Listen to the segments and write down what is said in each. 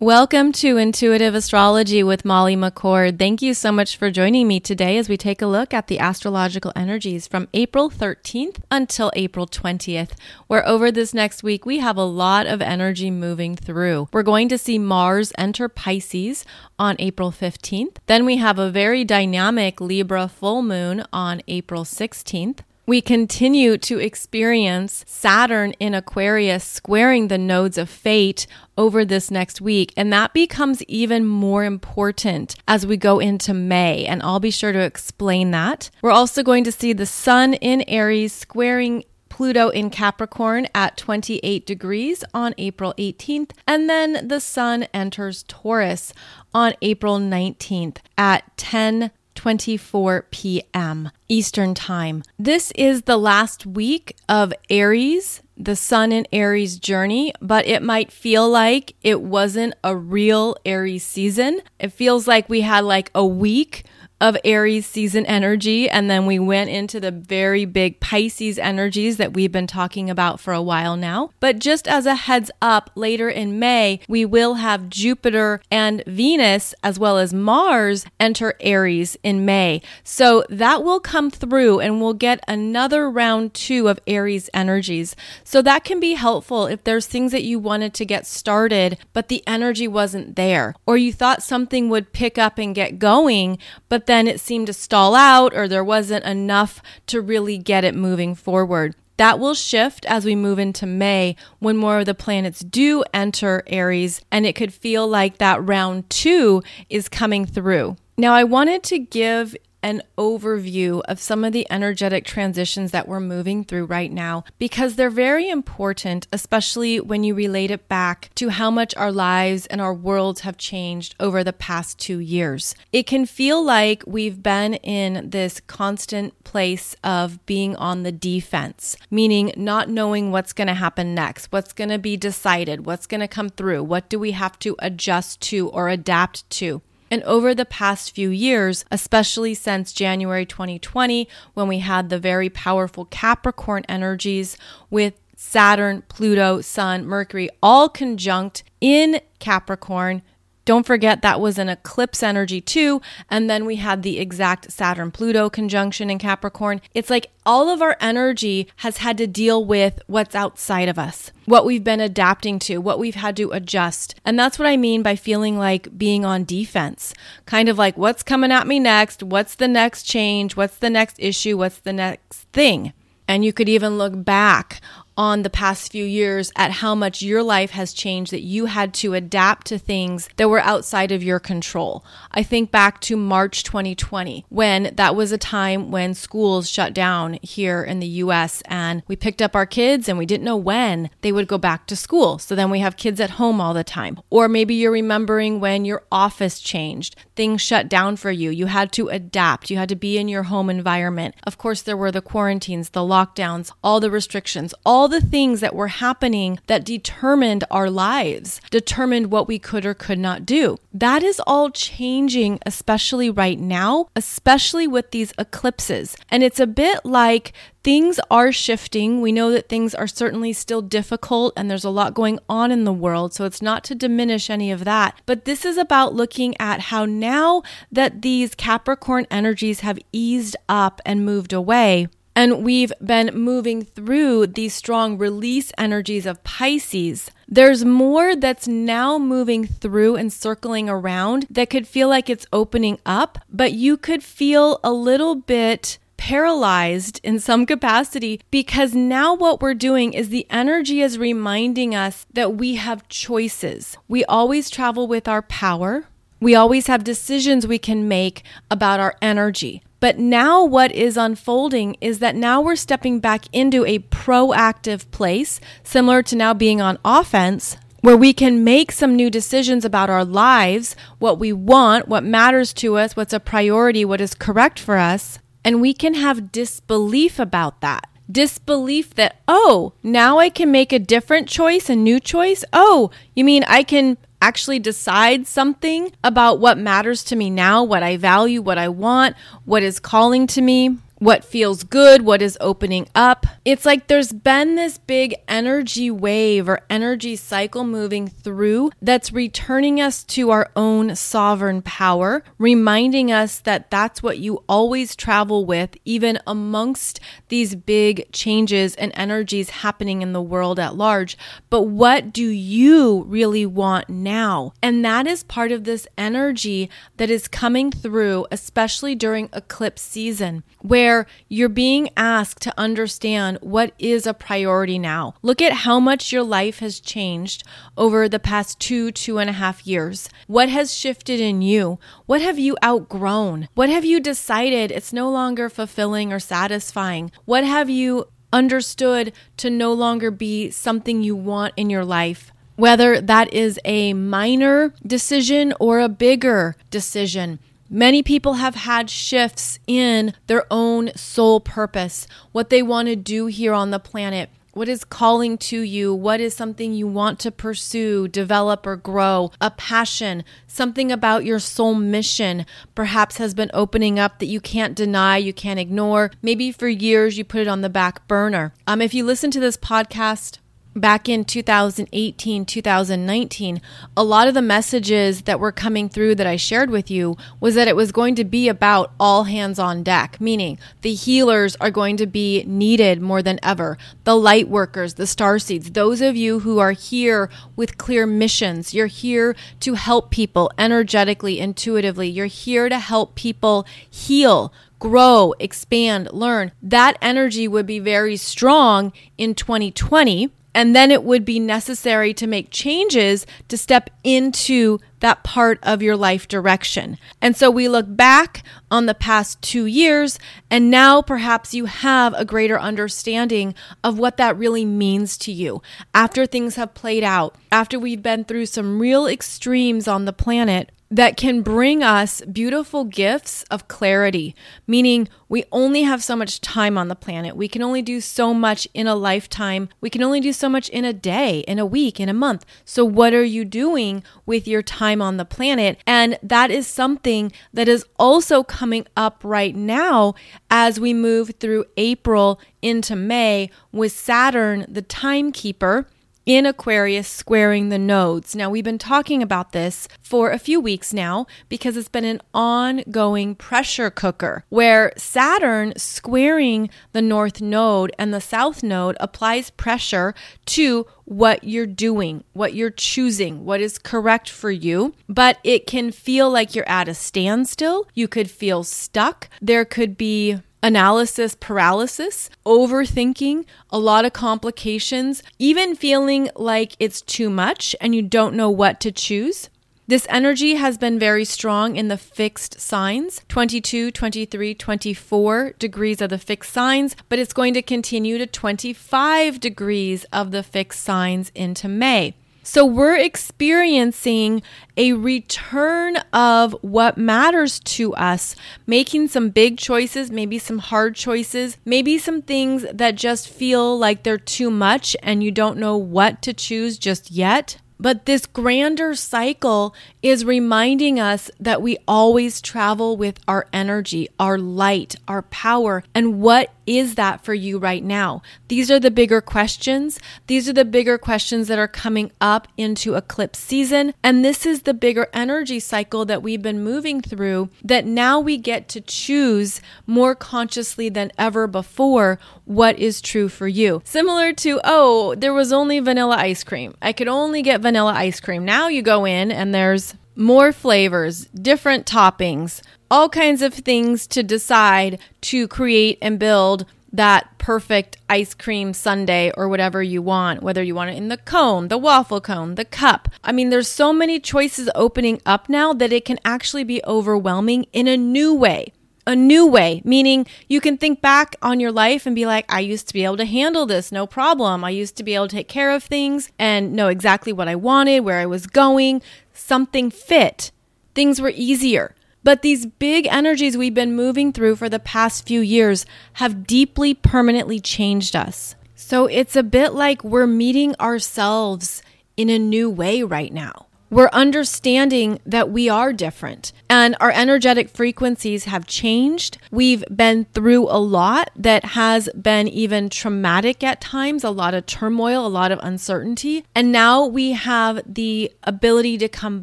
Welcome to Intuitive Astrology with Molly McCord. Thank you so much for joining me today as we take a look at the astrological energies from April 13th until April 20th, where over this next week we have a lot of energy moving through. We're going to see Mars enter Pisces on April 15th. Then we have a very dynamic Libra full moon on April 16th we continue to experience Saturn in Aquarius squaring the nodes of fate over this next week. And that becomes even more important as we go into May. And I'll be sure to explain that. We're also going to see the Sun in Aries squaring Pluto in Capricorn at 28 degrees on April 18th, and then the Sun enters Taurus on April 19th at 10 24 p.m. Eastern Time. This is the last week of Aries, the Sun in Aries journey, but it might feel like it wasn't a real Aries season. It feels like we had like a week of Aries season energy. And then we went into the very big Pisces energies that we've been talking about for a while now. But just as a heads up, later in May, we will have Jupiter and Venus, as well as Mars, enter Aries in May. So that will come through and we'll get another round two of Aries energies. So that can be helpful if there's things that you wanted to get started, but the energy wasn't there, or you thought something would pick up and get going, but then it seemed to stall out or there wasn't enough to really get it moving forward. That will shift as we move into May when more of the planets do enter Aries, and it could feel like that round two is coming through. Now, I wanted to give an overview of some of the energetic transitions that we're moving through right now because they're very important, especially when you relate it back to how much our lives and our worlds have changed over the past two years. It can feel like we've been in this constant place of being on the defense, meaning not knowing what's going to happen next, what's going to be decided, what's going to come through, what do we have to adjust to or adapt to. And over the past few years, especially since January 2020, when we had the very powerful Capricorn energies with Saturn, Pluto, Sun, Mercury all conjunct in Capricorn, don't forget that was an eclipse energy too. And then we had the exact Saturn Pluto conjunction in Capricorn. It's like all of our energy has had to deal with what's outside of us, what we've been adapting to, what we've had to adjust. And that's what I mean by feeling like being on defense. Kind of like what's coming at me next? What's the next change? What's the next issue? What's the next thing? And you could even look back on the past few years at how much your life has changed that you had to adapt to things that were outside of your control. I think back to March 2020 when that was a time when schools shut down here in the US and we picked up our kids and we didn't know when they would go back to school. So then we have kids at home all the time. Or maybe you're remembering when your office changed, things shut down for you. You had to adapt, you had to be in your home environment. Of course, there were the quarantines, the lockdowns, all the restrictions, all the things that were happening that determined our lives, determined what we could or could not do. That is all changing, especially right now, especially with these eclipses. And it's a bit like things are shifting. We know that things are certainly still difficult and there's a lot going on in the world. So it's not to diminish any of that. But this is about looking at how now that these Capricorn energies have eased up and moved away, and we've been moving through these strong release energies of Pisces. There's more that's now moving through and circling around that could feel like it's opening up, but you could feel a little bit paralyzed in some capacity because now what we're doing is the energy is reminding us that we have choices. We always travel with our power. We always have decisions we can make about our energy. But now, what is unfolding is that now we're stepping back into a proactive place, similar to now being on offense, where we can make some new decisions about our lives, what we want, what matters to us, what's a priority, what is correct for us. And we can have disbelief about that. Disbelief that, oh, now I can make a different choice, a new choice. Oh, you mean I can actually decide something about what matters to me now, what I value, what I want, what is calling to me. What feels good, what is opening up. It's like there's been this big energy wave or energy cycle moving through that's returning us to our own sovereign power, reminding us that that's what you always travel with, even amongst these big changes and energies happening in the world at large. But what do you really want now? And that is part of this energy that is coming through, especially during eclipse season, where where you're being asked to understand what is a priority now. Look at how much your life has changed over the past two, two and a half years. What has shifted in you? What have you outgrown? What have you decided it's no longer fulfilling or satisfying? What have you understood to no longer be something you want in your life? Whether that is a minor decision or a bigger decision. Many people have had shifts in their own soul purpose, what they want to do here on the planet. What is calling to you? What is something you want to pursue, develop, or grow? A passion, something about your soul mission perhaps has been opening up that you can't deny, you can't ignore. Maybe for years you put it on the back burner. Um, if you listen to this podcast, back in 2018, 2019, a lot of the messages that were coming through that I shared with you was that it was going to be about all hands on deck, meaning the healers are going to be needed more than ever. The light workers, the star seeds, those of you who are here with clear missions, you're here to help people energetically, intuitively. You're here to help people heal, grow, expand, learn. That energy would be very strong in 2020 and then it would be necessary to make changes to step into that part of your life direction. And so we look back on the past two years, and now perhaps you have a greater understanding of what that really means to you after things have played out, after we've been through some real extremes on the planet that can bring us beautiful gifts of clarity, meaning we only have so much time on the planet. We can only do so much in a lifetime. We can only do so much in a day, in a week, in a month. So, what are you doing with your time on the planet? And that is something that is also coming up right now as we move through April into May with Saturn, the timekeeper in Aquarius squaring the nodes. Now, we've been talking about this for a few weeks now because it's been an ongoing pressure cooker where Saturn squaring the north node and the south node applies pressure to what you're doing, what you're choosing, what is correct for you. But it can feel like you're at a standstill. You could feel stuck. There could be analysis paralysis, overthinking, a lot of complications, even feeling like it's too much and you don't know what to choose. This energy has been very strong in the fixed signs 22, 23, 24 degrees of the fixed signs, but it's going to continue to 25 degrees of the fixed signs into May. So we're experiencing a return of what matters to us, making some big choices, maybe some hard choices, maybe some things that just feel like they're too much and you don't know what to choose just yet. But this grander cycle is reminding us that we always travel with our energy, our light, our power. And what is that for you right now? These are the bigger questions. These are the bigger questions that are coming up into eclipse season. And this is the bigger energy cycle that we've been moving through that now we get to choose more consciously than ever before what is true for you. Similar to, oh, there was only vanilla ice cream. I could only get vanilla ice cream. Now you go in and there's more flavors, different toppings, all kinds of things to decide to create and build that perfect ice cream sundae or whatever you want, whether you want it in the cone, the waffle cone, the cup. I mean, there's so many choices opening up now that it can actually be overwhelming in a new way a new way, meaning you can think back on your life and be like, I used to be able to handle this, no problem. I used to be able to take care of things and know exactly what I wanted, where I was going. Something fit. Things were easier. But these big energies we've been moving through for the past few years have deeply permanently changed us. So it's a bit like we're meeting ourselves in a new way right now. We're understanding that we are different and our energetic frequencies have changed. We've been through a lot that has been even traumatic at times, a lot of turmoil, a lot of uncertainty. And now we have the ability to come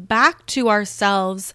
back to ourselves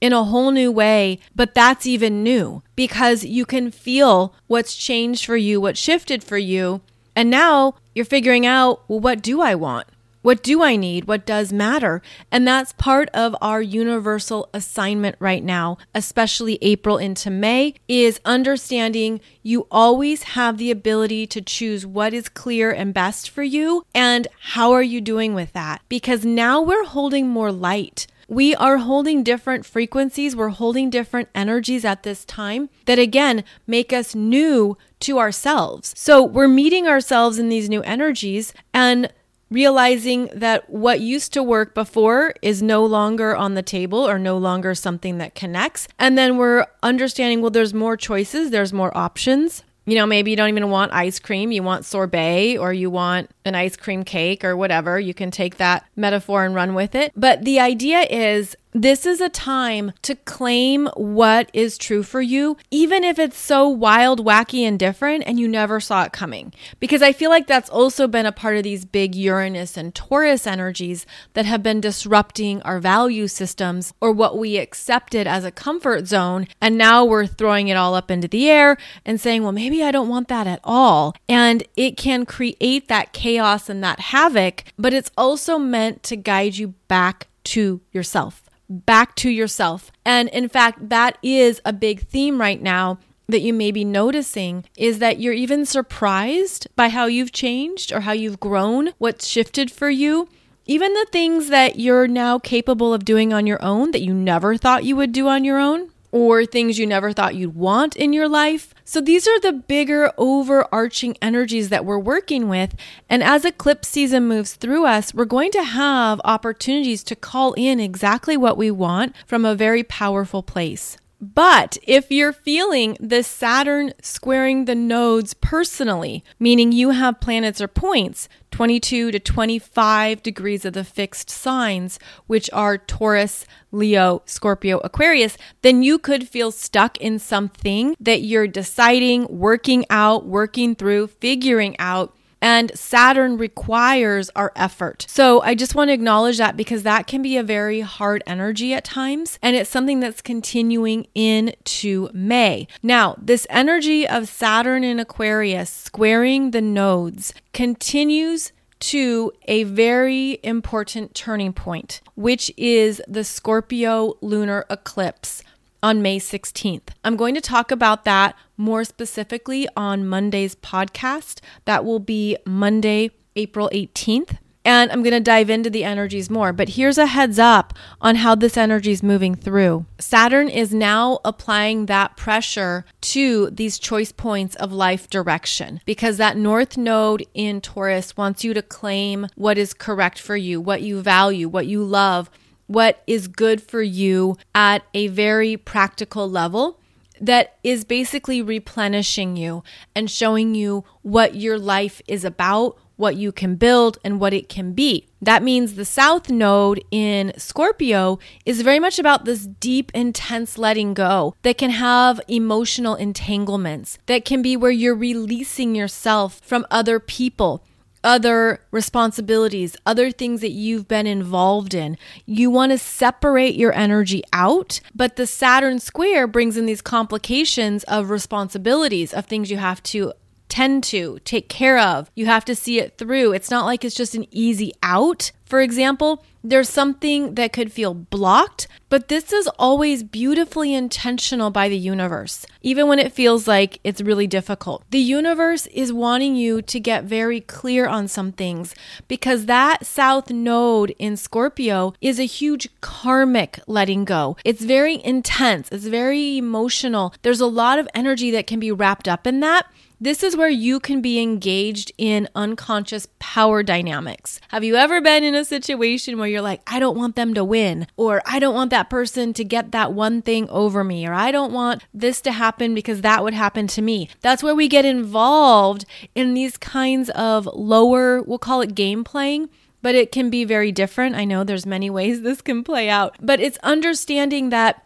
in a whole new way, but that's even new because you can feel what's changed for you, what shifted for you. And now you're figuring out, well, what do I want? What do I need? What does matter? And that's part of our universal assignment right now, especially April into May, is understanding you always have the ability to choose what is clear and best for you and how are you doing with that? Because now we're holding more light. We are holding different frequencies, we're holding different energies at this time that again make us new to ourselves. So we're meeting ourselves in these new energies and realizing that what used to work before is no longer on the table or no longer something that connects. And then we're understanding, well, there's more choices, there's more options. You know, maybe you don't even want ice cream, you want sorbet or you want an ice cream cake or whatever. You can take that metaphor and run with it. But the idea is this is a time to claim what is true for you, even if it's so wild, wacky, and different and you never saw it coming. Because I feel like that's also been a part of these big Uranus and Taurus energies that have been disrupting our value systems or what we accepted as a comfort zone. And now we're throwing it all up into the air and saying, well, maybe I don't want that at all. And it can create that chaos and that havoc, but it's also meant to guide you back to yourself back to yourself. And in fact, that is a big theme right now that you may be noticing is that you're even surprised by how you've changed or how you've grown, what's shifted for you. Even the things that you're now capable of doing on your own that you never thought you would do on your own, or things you never thought you'd want in your life. So these are the bigger overarching energies that we're working with. And as eclipse season moves through us, we're going to have opportunities to call in exactly what we want from a very powerful place. But if you're feeling the Saturn squaring the nodes personally, meaning you have planets or points 22 to 25 degrees of the fixed signs, which are Taurus, Leo, Scorpio, Aquarius, then you could feel stuck in something that you're deciding, working out, working through, figuring out and Saturn requires our effort. So I just want to acknowledge that because that can be a very hard energy at times. And it's something that's continuing into May. Now, this energy of Saturn in Aquarius squaring the nodes continues to a very important turning point, which is the Scorpio lunar eclipse on May 16th. I'm going to talk about that more specifically on Monday's podcast. That will be Monday, April 18th. And I'm going to dive into the energies more. But here's a heads up on how this energy is moving through. Saturn is now applying that pressure to these choice points of life direction because that north node in Taurus wants you to claim what is correct for you, what you value, what you love what is good for you at a very practical level that is basically replenishing you and showing you what your life is about, what you can build, and what it can be. That means the South Node in Scorpio is very much about this deep, intense letting go that can have emotional entanglements, that can be where you're releasing yourself from other people other responsibilities, other things that you've been involved in. You want to separate your energy out, but the Saturn square brings in these complications of responsibilities, of things you have to tend to, take care of. You have to see it through. It's not like it's just an easy out. For example, there's something that could feel blocked, but this is always beautifully intentional by the universe, even when it feels like it's really difficult. The universe is wanting you to get very clear on some things because that south node in Scorpio is a huge karmic letting go. It's very intense, it's very emotional. There's a lot of energy that can be wrapped up in that. This is where you can be engaged in unconscious power dynamics. Have you ever been in a situation where you're like, I don't want them to win, or I don't want that person to get that one thing over me, or I don't want this to happen because that would happen to me? That's where we get involved in these kinds of lower, we'll call it game playing but it can be very different. I know there's many ways this can play out, but it's understanding that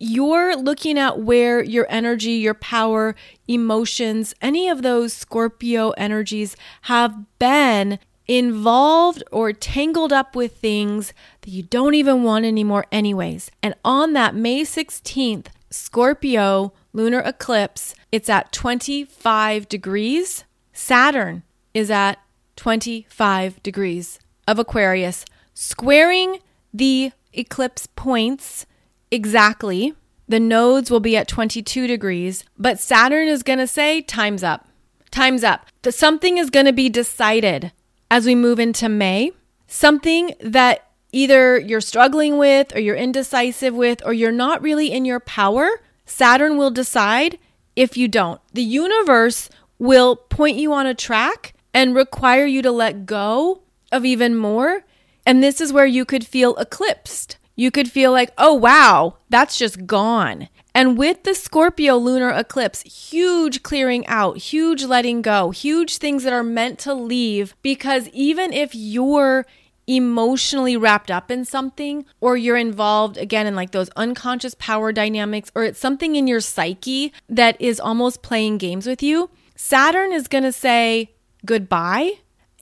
you're looking at where your energy, your power, emotions, any of those Scorpio energies have been involved or tangled up with things that you don't even want anymore, anyways. And on that May 16th, Scorpio lunar eclipse, it's at 25 degrees. Saturn is at 25 degrees of Aquarius, squaring the eclipse points exactly. The nodes will be at 22 degrees, but Saturn is going to say, Time's up. Time's up. Something is going to be decided as we move into May. Something that either you're struggling with, or you're indecisive with, or you're not really in your power. Saturn will decide if you don't. The universe will point you on a track and require you to let go of even more. And this is where you could feel eclipsed you could feel like, oh, wow, that's just gone. And with the Scorpio lunar eclipse, huge clearing out, huge letting go, huge things that are meant to leave. Because even if you're emotionally wrapped up in something, or you're involved again in like those unconscious power dynamics, or it's something in your psyche that is almost playing games with you, Saturn is going to say goodbye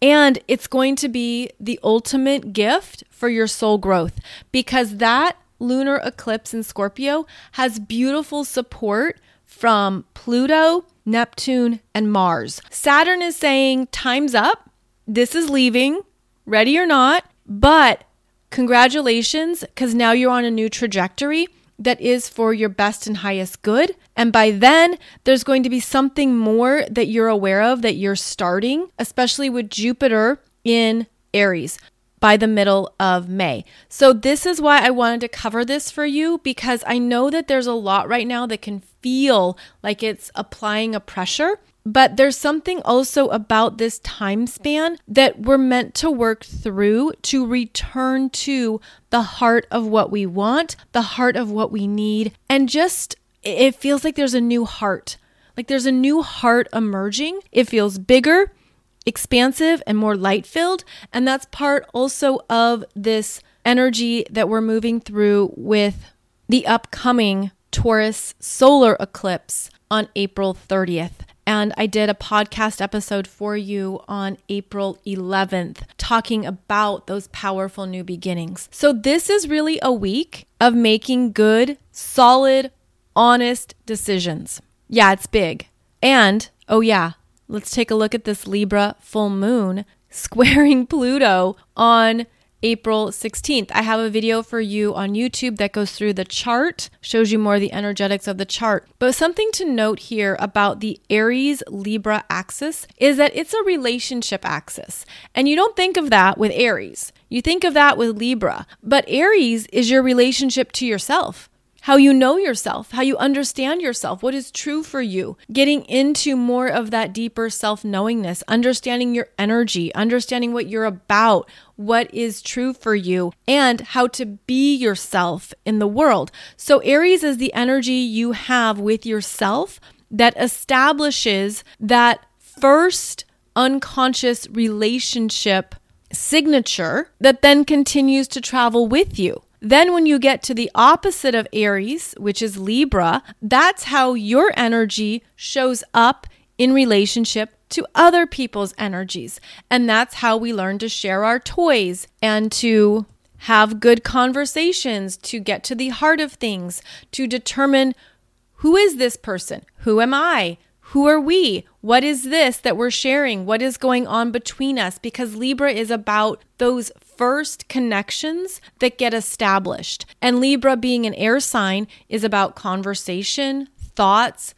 and it's going to be the ultimate gift for your soul growth because that lunar eclipse in Scorpio has beautiful support from Pluto, Neptune, and Mars. Saturn is saying, Time's up. This is leaving, ready or not. But congratulations, because now you're on a new trajectory that is for your best and highest good. And by then, there's going to be something more that you're aware of that you're starting, especially with Jupiter in Aries by the middle of May. So, this is why I wanted to cover this for you because I know that there's a lot right now that can feel like it's applying a pressure. But there's something also about this time span that we're meant to work through to return to the heart of what we want, the heart of what we need, and just it feels like there's a new heart. Like there's a new heart emerging. It feels bigger, expansive, and more light filled. And that's part also of this energy that we're moving through with the upcoming Taurus solar eclipse on April 30th. And I did a podcast episode for you on April 11th talking about those powerful new beginnings. So, this is really a week of making good, solid, honest decisions. Yeah, it's big. And, oh, yeah, let's take a look at this Libra full moon squaring Pluto on April 16th. I have a video for you on YouTube that goes through the chart, shows you more the energetics of the chart. But something to note here about the Aries Libra axis is that it's a relationship axis. And you don't think of that with Aries. You think of that with Libra. But Aries is your relationship to yourself how you know yourself, how you understand yourself, what is true for you, getting into more of that deeper self knowingness, understanding your energy, understanding what you're about, what is true for you, and how to be yourself in the world. So, Aries is the energy you have with yourself that establishes that first unconscious relationship signature that then continues to travel with you. Then, when you get to the opposite of Aries, which is Libra, that's how your energy shows up in relationship to other people's energies. And that's how we learn to share our toys and to have good conversations, to get to the heart of things, to determine who is this person? Who am I? Who are we? What is this that we're sharing? What is going on between us? Because Libra is about those first connections that get established. And Libra, being an air sign, is about conversation, thoughts,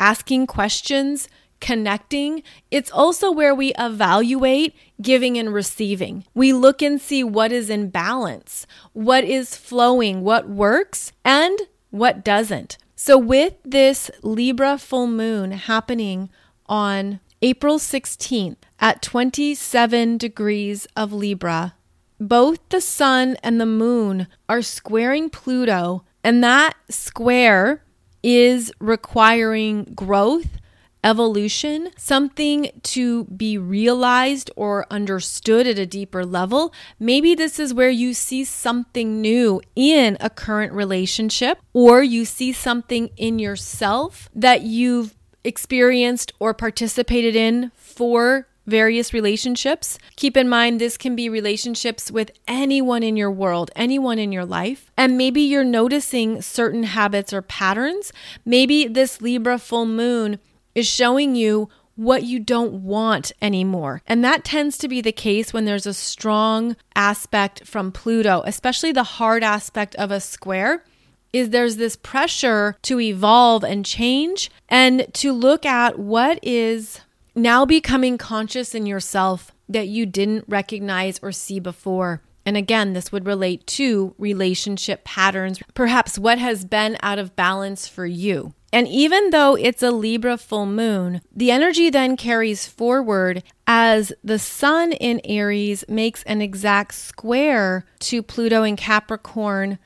asking questions, connecting. It's also where we evaluate giving and receiving. We look and see what is in balance, what is flowing, what works, and what doesn't. So, with this Libra full moon happening on April 16th at 27 degrees of Libra, both the sun and the moon are squaring Pluto, and that square is requiring growth evolution, something to be realized or understood at a deeper level. Maybe this is where you see something new in a current relationship, or you see something in yourself that you've experienced or participated in for various relationships. Keep in mind, this can be relationships with anyone in your world, anyone in your life. And maybe you're noticing certain habits or patterns. Maybe this Libra full moon is showing you what you don't want anymore. And that tends to be the case when there's a strong aspect from Pluto, especially the hard aspect of a square. Is there's this pressure to evolve and change and to look at what is now becoming conscious in yourself that you didn't recognize or see before. And again, this would relate to relationship patterns, perhaps what has been out of balance for you. And even though it's a Libra full moon, the energy then carries forward as the sun in Aries makes an exact square to Pluto in Capricorn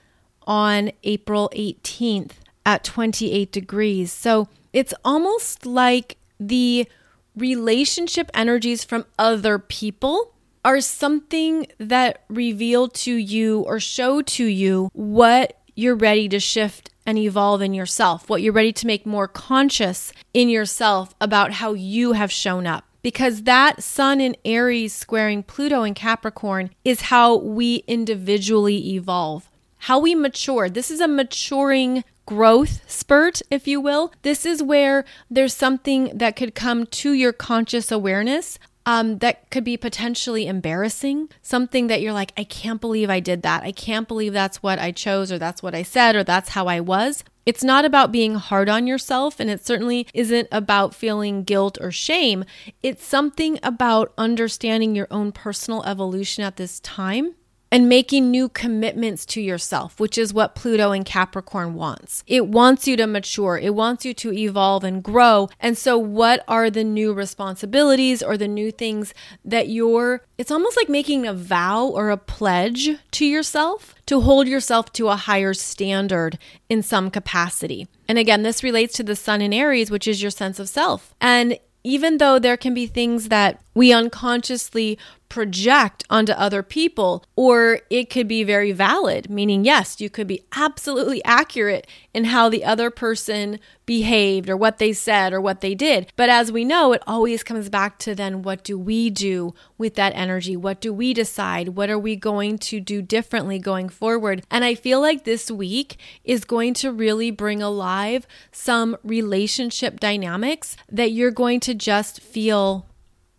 on April 18th at 28 degrees. So it's almost like the relationship energies from other people are something that reveal to you or show to you what you're ready to shift and evolve in yourself, what you're ready to make more conscious in yourself about how you have shown up. Because that Sun in Aries squaring Pluto in Capricorn is how we individually evolve, how we mature. This is a maturing growth spurt, if you will. This is where there's something that could come to your conscious awareness um, that could be potentially embarrassing. Something that you're like, I can't believe I did that. I can't believe that's what I chose, or that's what I said, or that's how I was. It's not about being hard on yourself, and it certainly isn't about feeling guilt or shame. It's something about understanding your own personal evolution at this time and making new commitments to yourself, which is what Pluto in Capricorn wants. It wants you to mature, it wants you to evolve and grow. And so, what are the new responsibilities or the new things that you're, it's almost like making a vow or a pledge to yourself to hold yourself to a higher standard in some capacity. And again, this relates to the sun in Aries, which is your sense of self. And even though there can be things that we unconsciously project onto other people, or it could be very valid, meaning, yes, you could be absolutely accurate in how the other person behaved or what they said or what they did. But as we know, it always comes back to then what do we do with that energy? What do we decide? What are we going to do differently going forward? And I feel like this week is going to really bring alive some relationship dynamics that you're going to just feel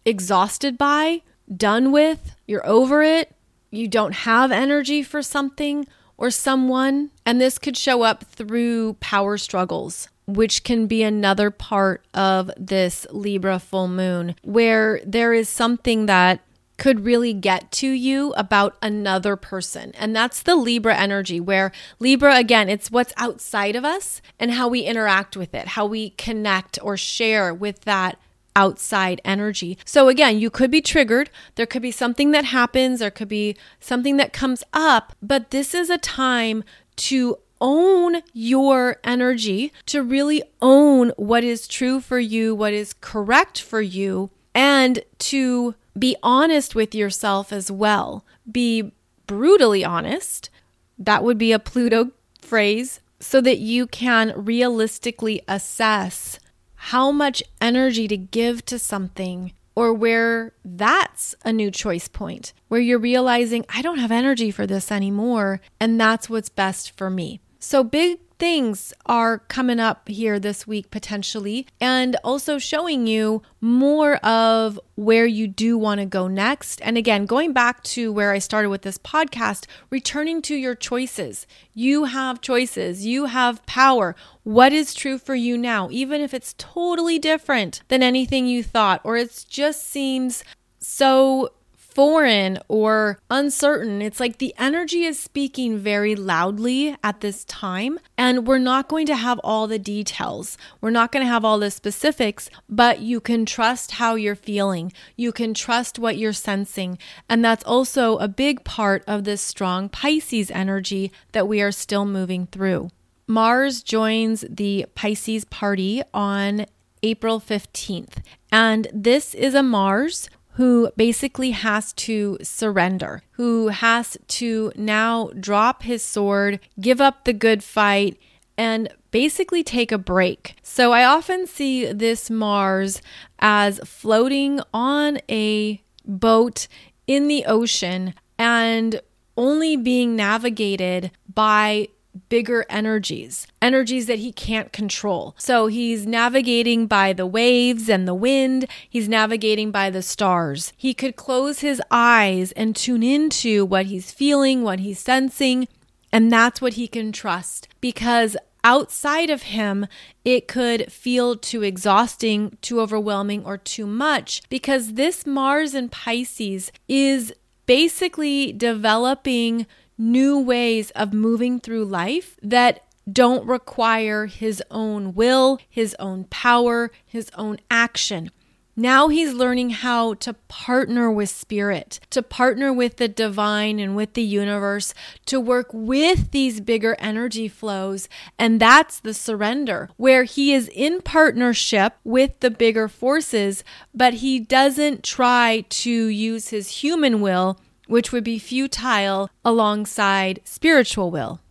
exhausted by done with, you're over it, you don't have energy for something or someone. And this could show up through power struggles, which can be another part of this Libra full moon, where there is something that could really get to you about another person. And that's the Libra energy, where Libra, again, it's what's outside of us and how we interact with it, how we connect or share with that outside energy. So again, you could be triggered. There could be something that happens, there could be something that comes up, but this is a time to own your energy, to really own what is true for you, what is correct for you, and to be honest with yourself as well. Be brutally honest. That would be a Pluto phrase so that you can realistically assess how much energy to give to something, or where that's a new choice point, where you're realizing, I don't have energy for this anymore, and that's what's best for me. So, big things are coming up here this week potentially, and also showing you more of where you do want to go next. And again, going back to where I started with this podcast, returning to your choices. You have choices, you have power. What is true for you now, even if it's totally different than anything you thought, or it just seems so foreign or uncertain. It's like the energy is speaking very loudly at this time, and we're not going to have all the details. We're not going to have all the specifics, but you can trust how you're feeling. You can trust what you're sensing. And that's also a big part of this strong Pisces energy that we are still moving through. Mars joins the Pisces party on April 15th. And this is a Mars who basically has to surrender, who has to now drop his sword, give up the good fight, and basically take a break. So I often see this Mars as floating on a boat in the ocean and only being navigated by bigger energies, energies that he can't control. So he's navigating by the waves and the wind, he's navigating by the stars. He could close his eyes and tune into what he's feeling, what he's sensing, and that's what he can trust because outside of him, it could feel too exhausting, too overwhelming, or too much because this Mars in Pisces is basically developing new ways of moving through life that don't require his own will, his own power, his own action. Now he's learning how to partner with spirit, to partner with the divine and with the universe, to work with these bigger energy flows. And that's the surrender, where he is in partnership with the bigger forces, but he doesn't try to use his human will which would be futile alongside spiritual will.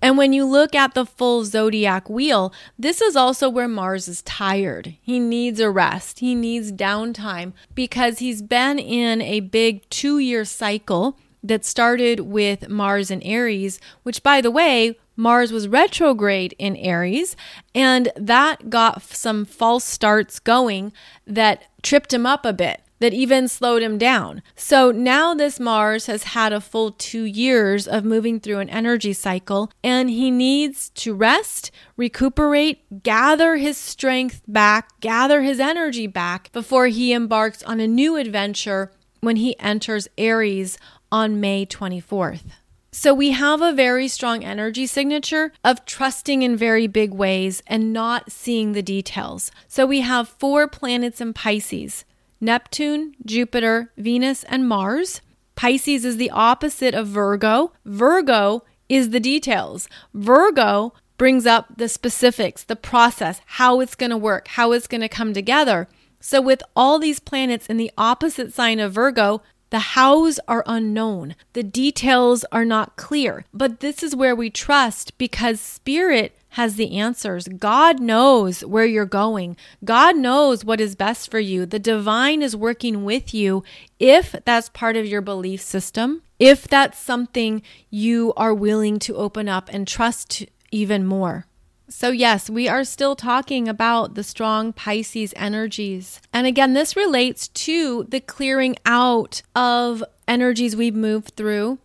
And when you look at the full zodiac wheel, this is also where Mars is tired. He needs a rest, he needs downtime because he's been in a big two year cycle that started with Mars and Aries, which, by the way, Mars was retrograde in Aries, and that got some false starts going that tripped him up a bit that even slowed him down. So now this Mars has had a full two years of moving through an energy cycle, and he needs to rest, recuperate, gather his strength back, gather his energy back before he embarks on a new adventure when he enters Aries on May 24th. So we have a very strong energy signature of trusting in very big ways and not seeing the details. So we have four planets in Pisces Neptune, Jupiter, Venus, and Mars. Pisces is the opposite of Virgo. Virgo is the details. Virgo brings up the specifics, the process, how it's going to work, how it's going to come together. So, with all these planets in the opposite sign of Virgo, the hows are unknown. The details are not clear. But this is where we trust because spirit has the answers. God knows where you're going. God knows what is best for you. The divine is working with you if that's part of your belief system, if that's something you are willing to open up and trust even more. So, yes, we are still talking about the strong Pisces energies. And again, this relates to the clearing out of energies we've moved through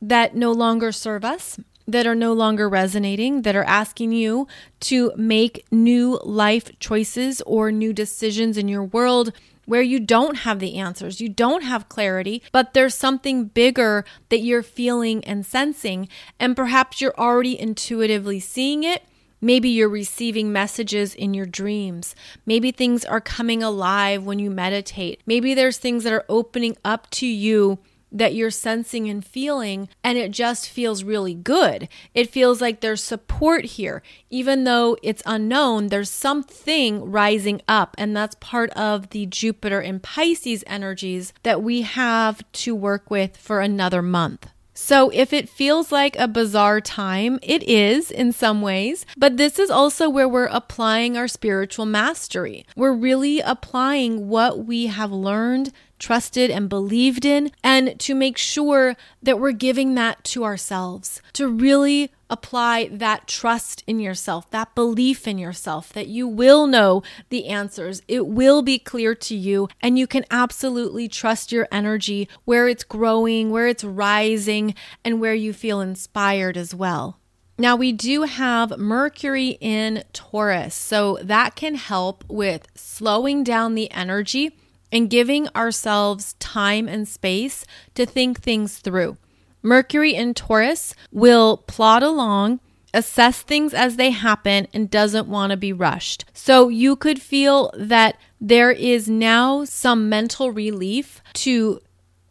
that no longer serve us, that are no longer resonating, that are asking you to make new life choices or new decisions in your world where you don't have the answers, you don't have clarity, but there's something bigger that you're feeling and sensing. And perhaps you're already intuitively seeing it Maybe you're receiving messages in your dreams. Maybe things are coming alive when you meditate. Maybe there's things that are opening up to you that you're sensing and feeling, and it just feels really good. It feels like there's support here. Even though it's unknown, there's something rising up, and that's part of the Jupiter and Pisces energies that we have to work with for another month. So, if it feels like a bizarre time, it is in some ways, but this is also where we're applying our spiritual mastery. We're really applying what we have learned, trusted, and believed in, and to make sure that we're giving that to ourselves, to really apply that trust in yourself, that belief in yourself, that you will know the answers. It will be clear to you, and you can absolutely trust your energy where it's growing, where it's rising, and where you feel inspired as well. Now, we do have Mercury in Taurus, so that can help with slowing down the energy and giving ourselves time and space to think things through. Mercury in Taurus will plod along, assess things as they happen, and doesn't want to be rushed. So you could feel that there is now some mental relief to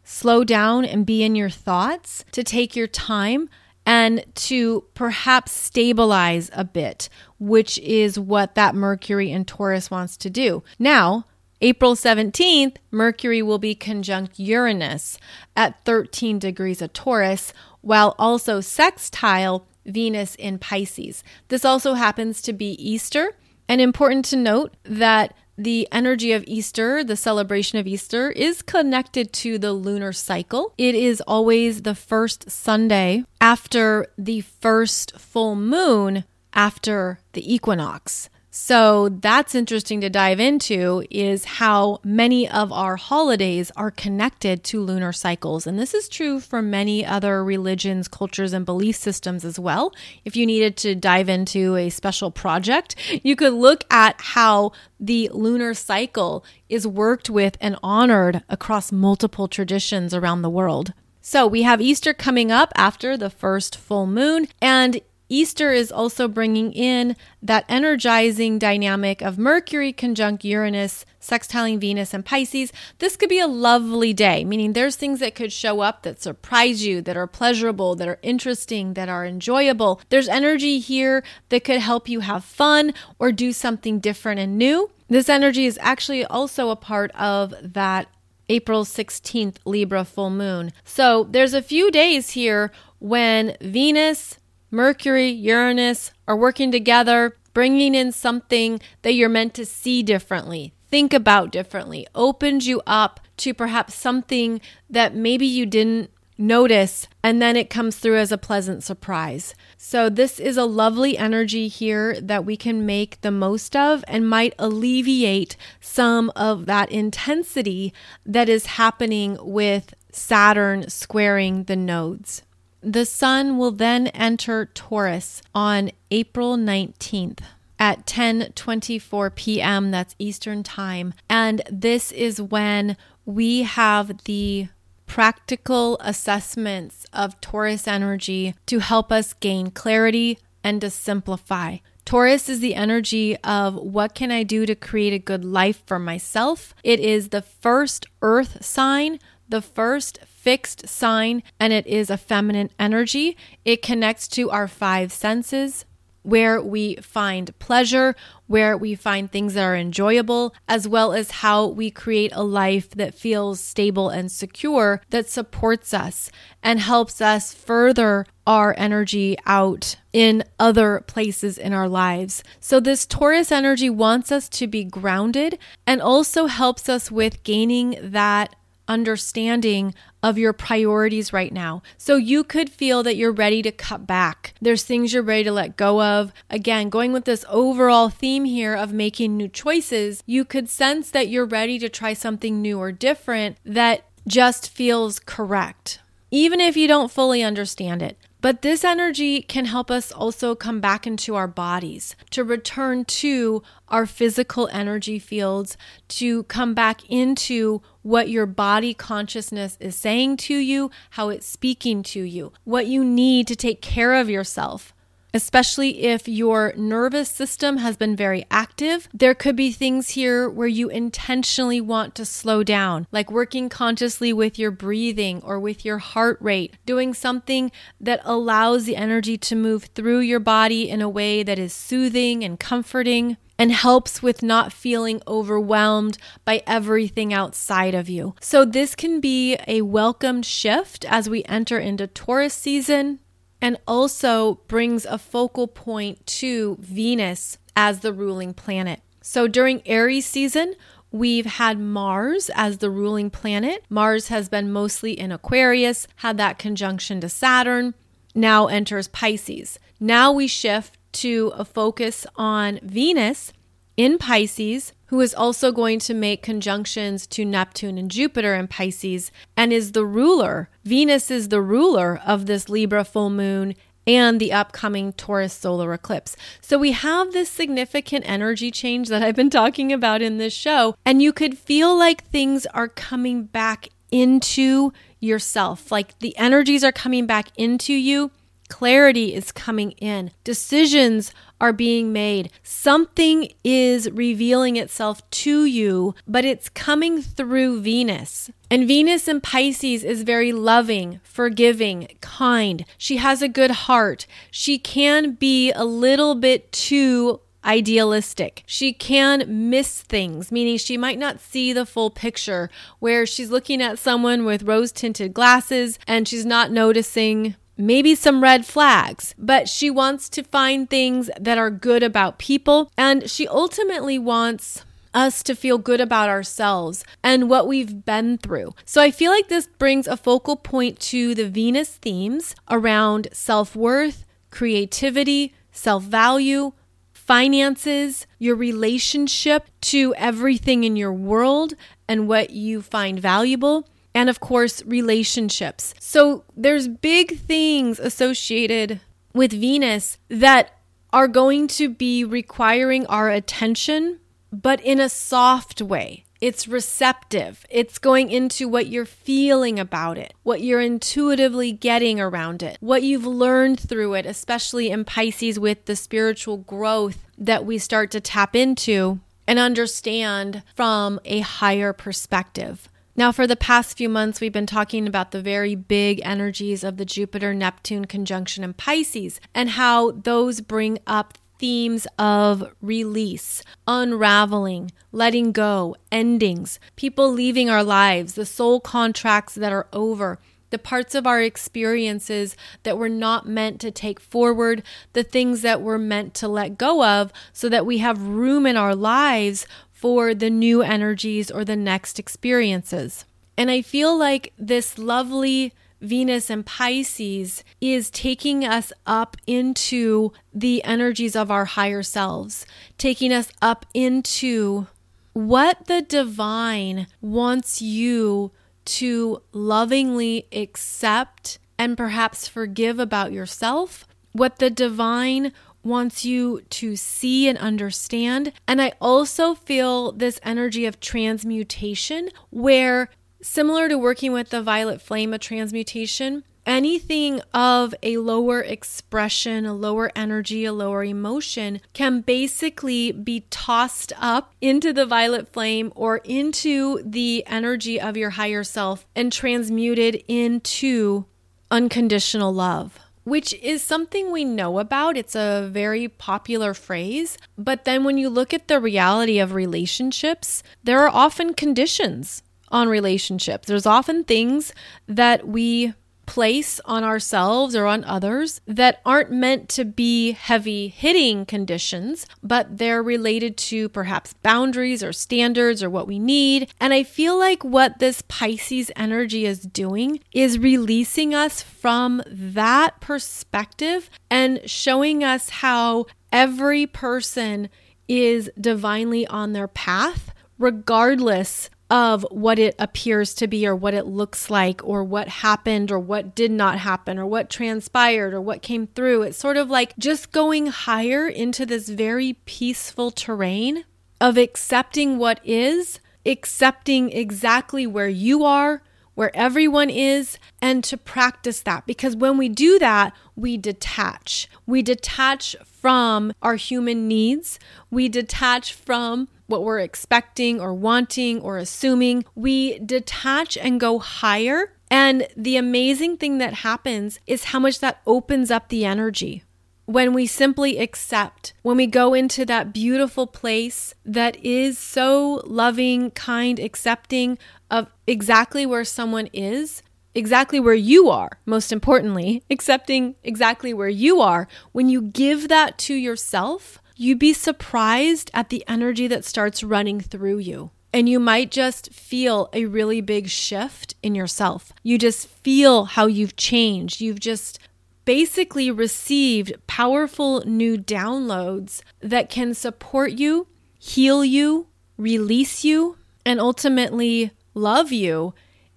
slow down and be in your thoughts, to take your time and to perhaps stabilize a bit, which is what that Mercury in Taurus wants to do. Now, April 17th, Mercury will be conjunct Uranus at 13 degrees of Taurus, while also sextile Venus in Pisces. This also happens to be Easter. And important to note that the energy of Easter, the celebration of Easter, is connected to the lunar cycle. It is always the first Sunday after the first full moon after the equinox. So that's interesting to dive into is how many of our holidays are connected to lunar cycles. And this is true for many other religions, cultures, and belief systems as well. If you needed to dive into a special project, you could look at how the lunar cycle is worked with and honored across multiple traditions around the world. So we have Easter coming up after the first full moon, and Easter is also bringing in that energizing dynamic of Mercury conjunct Uranus, sextiling Venus and Pisces. This could be a lovely day, meaning there's things that could show up that surprise you, that are pleasurable, that are interesting, that are enjoyable. There's energy here that could help you have fun or do something different and new. This energy is actually also a part of that April 16th Libra full moon. So there's a few days here when Venus, Mercury, Uranus are working together, bringing in something that you're meant to see differently, think about differently, opens you up to perhaps something that maybe you didn't notice, and then it comes through as a pleasant surprise. So, this is a lovely energy here that we can make the most of and might alleviate some of that intensity that is happening with Saturn squaring the nodes. The sun will then enter Taurus on April 19th at 10:24 p.m. that's Eastern Time and this is when we have the practical assessments of Taurus energy to help us gain clarity and to simplify. Taurus is the energy of what can I do to create a good life for myself? It is the first earth sign, the first fixed sign and it is a feminine energy. It connects to our five senses where we find pleasure, where we find things that are enjoyable, as well as how we create a life that feels stable and secure, that supports us and helps us further our energy out in other places in our lives. So, this Taurus energy wants us to be grounded and also helps us with gaining that understanding of your priorities right now. So you could feel that you're ready to cut back. There's things you're ready to let go of. Again, going with this overall theme here of making new choices, you could sense that you're ready to try something new or different that just feels correct, even if you don't fully understand it. But this energy can help us also come back into our bodies, to return to our physical energy fields, to come back into what your body consciousness is saying to you, how it's speaking to you, what you need to take care of yourself especially if your nervous system has been very active. There could be things here where you intentionally want to slow down, like working consciously with your breathing or with your heart rate, doing something that allows the energy to move through your body in a way that is soothing and comforting and helps with not feeling overwhelmed by everything outside of you. So, this can be a welcomed shift as we enter into Taurus season and also brings a focal point to Venus as the ruling planet. So during Aries season, We've had Mars as the ruling planet. Mars has been mostly in Aquarius, had that conjunction to Saturn, now enters Pisces. Now we shift to a focus on Venus in Pisces, who is also going to make conjunctions to Neptune and Jupiter in Pisces and is the ruler. Venus is the ruler of this Libra full moon and the upcoming Taurus solar eclipse. So we have this significant energy change that I've been talking about in this show, and you could feel like things are coming back into yourself, like the energies are coming back into you Clarity is coming in. Decisions are being made. Something is revealing itself to you, but it's coming through Venus. And Venus in Pisces is very loving, forgiving, kind. She has a good heart. She can be a little bit too idealistic. She can miss things, meaning she might not see the full picture, where she's looking at someone with rose tinted glasses and she's not noticing maybe some red flags, but she wants to find things that are good about people. And she ultimately wants us to feel good about ourselves and what we've been through. So I feel like this brings a focal point to the Venus themes around self worth, creativity, self value, finances, your relationship to everything in your world and what you find valuable. And of course, relationships. So there's big things associated with Venus that are going to be requiring our attention, but in a soft way. It's receptive. It's going into what you're feeling about it, what you're intuitively getting around it, what you've learned through it, especially in Pisces with the spiritual growth that we start to tap into and understand from a higher perspective. Now, for the past few months, we've been talking about the very big energies of the Jupiter Neptune conjunction in Pisces and how those bring up themes of release, unraveling, letting go, endings, people leaving our lives, the soul contracts that are over, the parts of our experiences that were not meant to take forward, the things that we're meant to let go of, so that we have room in our lives for the new energies or the next experiences. And I feel like this lovely Venus and Pisces is taking us up into the energies of our higher selves, taking us up into what the divine wants you to lovingly accept and perhaps forgive about yourself, what the divine wants you to see and understand. And I also feel this energy of transmutation where Similar to working with the violet flame of transmutation, anything of a lower expression, a lower energy, a lower emotion can basically be tossed up into the violet flame or into the energy of your higher self and transmuted into unconditional love. Which is something we know about. It's a very popular phrase. But then when you look at the reality of relationships, there are often conditions on relationships. There's often things that we place on ourselves or on others that aren't meant to be heavy hitting conditions, but they're related to perhaps boundaries or standards or what we need. And I feel like what this Pisces energy is doing is releasing us from that perspective and showing us how every person is divinely on their path, regardless of what it appears to be or what it looks like or what happened or what did not happen or what transpired or what came through. It's sort of like just going higher into this very peaceful terrain of accepting what is, accepting exactly where you are, where everyone is, and to practice that. Because when we do that, we detach. We detach from our human needs, we detach from what we're expecting or wanting or assuming. We detach and go higher. And the amazing thing that happens is how much that opens up the energy. When we simply accept, when we go into that beautiful place that is so loving, kind, accepting of exactly where someone is, exactly where you are, most importantly, accepting exactly where you are, when you give that to yourself, you'd be surprised at the energy that starts running through you. And you might just feel a really big shift in yourself. You just feel how you've changed. You've just basically received powerful new downloads that can support you, heal you, release you, and ultimately love you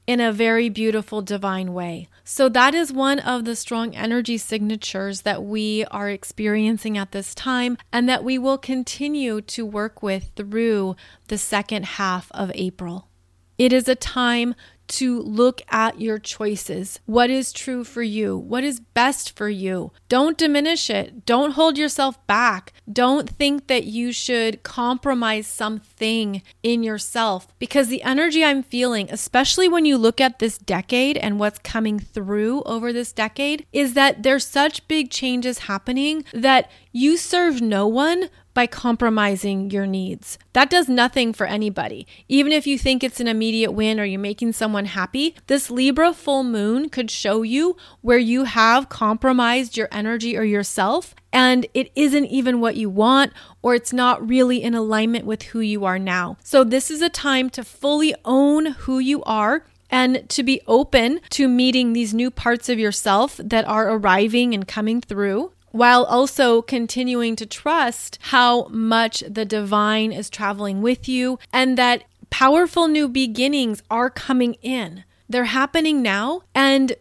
in a very beautiful divine way. So, that is one of the strong energy signatures that we are experiencing at this time and that we will continue to work with through the second half of April. It is a time to look at your choices. What is true for you? What is best for you? Don't diminish it. Don't hold yourself back. Don't think that you should compromise something in yourself because the energy I'm feeling, especially when you look at this decade and what's coming through over this decade, is that there's such big changes happening that you serve no one by compromising your needs. That does nothing for anybody. Even if you think it's an immediate win or you're making someone happy, this Libra full moon could show you where you have compromised your energy or yourself and it isn't even what you want or it's not really in alignment with who you are now. So, this is a time to fully own who you are and to be open to meeting these new parts of yourself that are arriving and coming through while also continuing to trust how much the divine is traveling with you and that powerful new beginnings are coming in. They're happening now, and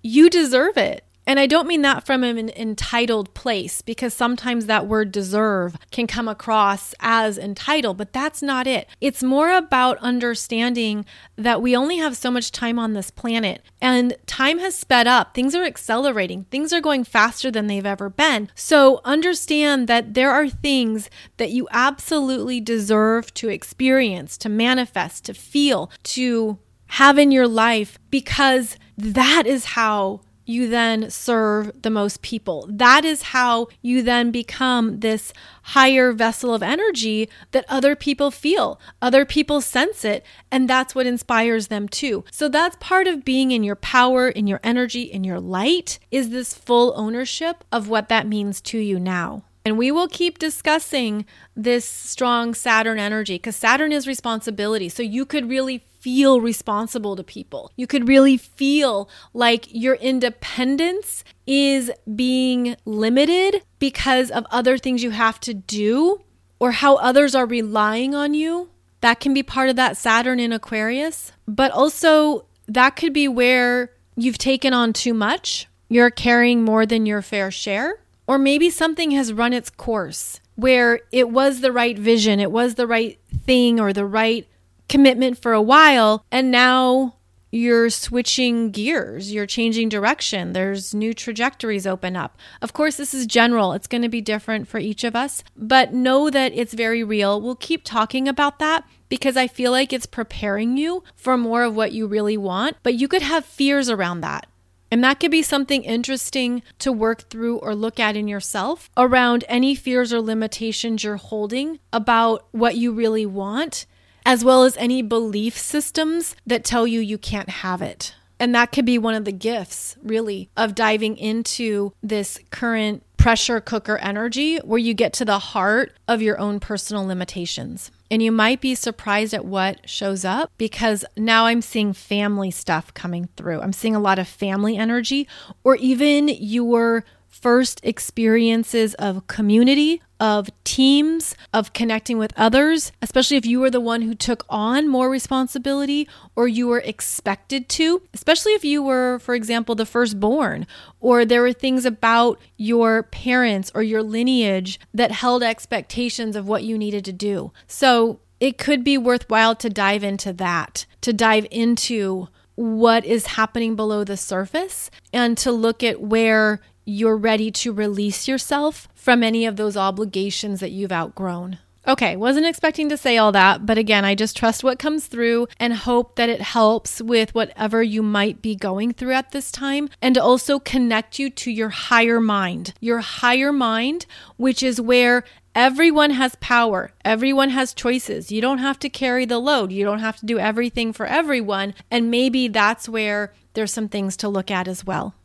you deserve it. And I don't mean that from an entitled place because sometimes that word deserve can come across as entitled, but that's not it. It's more about understanding that we only have so much time on this planet and time has sped up. Things are accelerating, things are going faster than they've ever been. So understand that there are things that you absolutely deserve to experience, to manifest, to feel, to have in your life because that is how you then serve the most people. That is how you then become this higher vessel of energy that other people feel. Other people sense it, and that's what inspires them too. So that's part of being in your power, in your energy, in your light is this full ownership of what that means to you now. And we will keep discussing this strong Saturn energy because Saturn is responsibility. So you could really feel responsible to people. You could really feel like your independence is being limited because of other things you have to do or how others are relying on you. That can be part of that Saturn in Aquarius. But also, that could be where you've taken on too much. You're carrying more than your fair share. Or maybe something has run its course where it was the right vision, it was the right thing, or the right commitment for a while and now you're switching gears, you're changing direction, there's new trajectories open up. Of course, this is general, it's going to be different for each of us, but know that it's very real. We'll keep talking about that because I feel like it's preparing you for more of what you really want, but you could have fears around that. And that could be something interesting to work through or look at in yourself around any fears or limitations you're holding about what you really want as well as any belief systems that tell you you can't have it. And that could be one of the gifts, really, of diving into this current pressure cooker energy where you get to the heart of your own personal limitations. And you might be surprised at what shows up because now I'm seeing family stuff coming through. I'm seeing a lot of family energy, or even your first experiences of community, of teams, of connecting with others, especially if you were the one who took on more responsibility or you were expected to, especially if you were, for example, the firstborn, or there were things about your parents or your lineage that held expectations of what you needed to do. So it could be worthwhile to dive into that, to dive into what is happening below the surface and to look at where you're ready to release yourself from any of those obligations that you've outgrown. Okay, wasn't expecting to say all that, but again, I just trust what comes through and hope that it helps with whatever you might be going through at this time and also connect you to your higher mind. Your higher mind, which is where Everyone has power. Everyone has choices. You don't have to carry the load. You don't have to do everything for everyone. And maybe that's where there's some things to look at as well.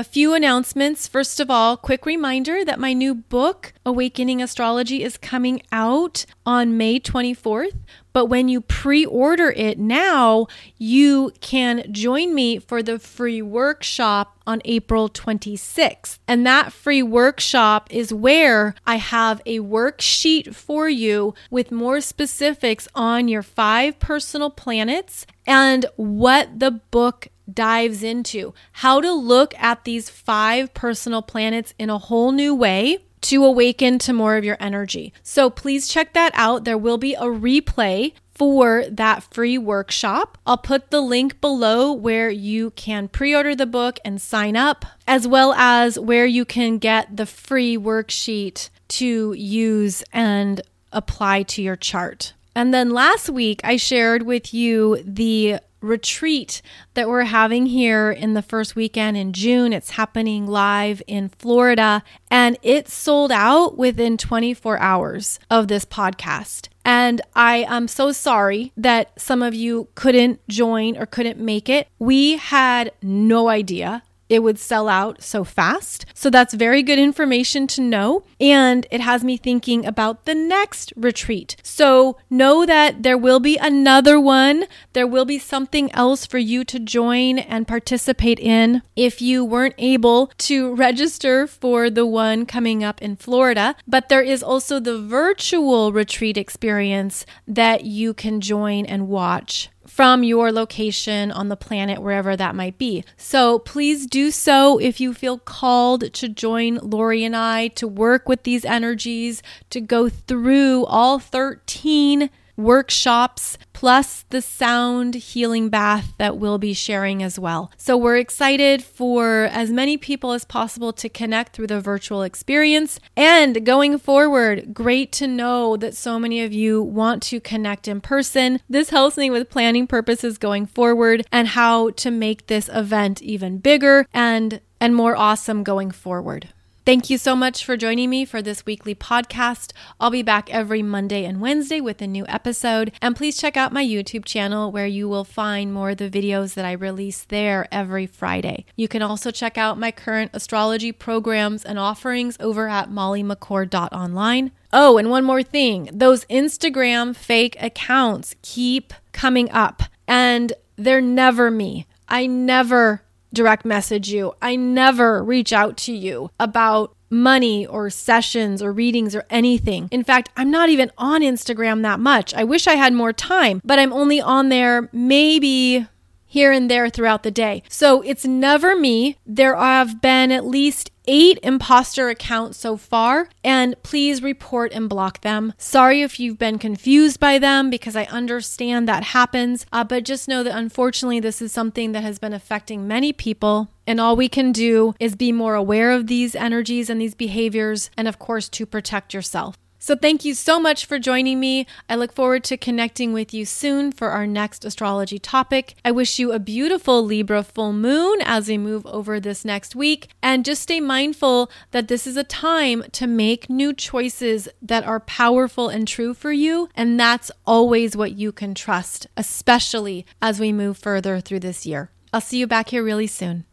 A few announcements. First of all, quick reminder that my new book, Awakening Astrology, is coming out on May 24th. But when you pre order it now, you can join me for the free workshop on April 26th. And that free workshop is where I have a worksheet for you with more specifics on your five personal planets and what the book dives into how to look at these five personal planets in a whole new way to awaken to more of your energy. So please check that out. There will be a replay for that free workshop. I'll put the link below where you can pre order the book and sign up, as well as where you can get the free worksheet to use and apply to your chart. And then last week, I shared with you the retreat that we're having here in the first weekend in June. It's happening live in Florida and it sold out within 24 hours of this podcast. And I am so sorry that some of you couldn't join or couldn't make it. We had no idea it would sell out so fast. So that's very good information to know. And it has me thinking about the next retreat. So know that there will be another one. There will be something else for you to join and participate in if you weren't able to register for the one coming up in Florida. But there is also the virtual retreat experience that you can join and watch from your location on the planet, wherever that might be. So please do so if you feel called to join Lori and I to work with these energies, to go through all 13 workshops, plus the sound healing bath that we'll be sharing as well. So we're excited for as many people as possible to connect through the virtual experience. And going forward, great to know that so many of you want to connect in person. This helps me with planning purposes going forward and how to make this event even bigger and and more awesome going forward. Thank you so much for joining me for this weekly podcast. I'll be back every Monday and Wednesday with a new episode. And please check out my YouTube channel where you will find more of the videos that I release there every Friday. You can also check out my current astrology programs and offerings over at mollymccord.online. Oh, and one more thing those Instagram fake accounts keep coming up, and they're never me. I never direct message you. I never reach out to you about money or sessions or readings or anything. In fact, I'm not even on Instagram that much. I wish I had more time, but I'm only on there maybe here and there throughout the day. So it's never me. There have been at least eight imposter accounts so far, and please report and block them. Sorry if you've been confused by them because I understand that happens, uh, but just know that unfortunately, this is something that has been affecting many people. And all we can do is be more aware of these energies and these behaviors, and of course, to protect yourself. So, thank you so much for joining me. I look forward to connecting with you soon for our next astrology topic. I wish you a beautiful Libra full moon as we move over this next week. And just stay mindful that this is a time to make new choices that are powerful and true for you. And that's always what you can trust, especially as we move further through this year. I'll see you back here really soon.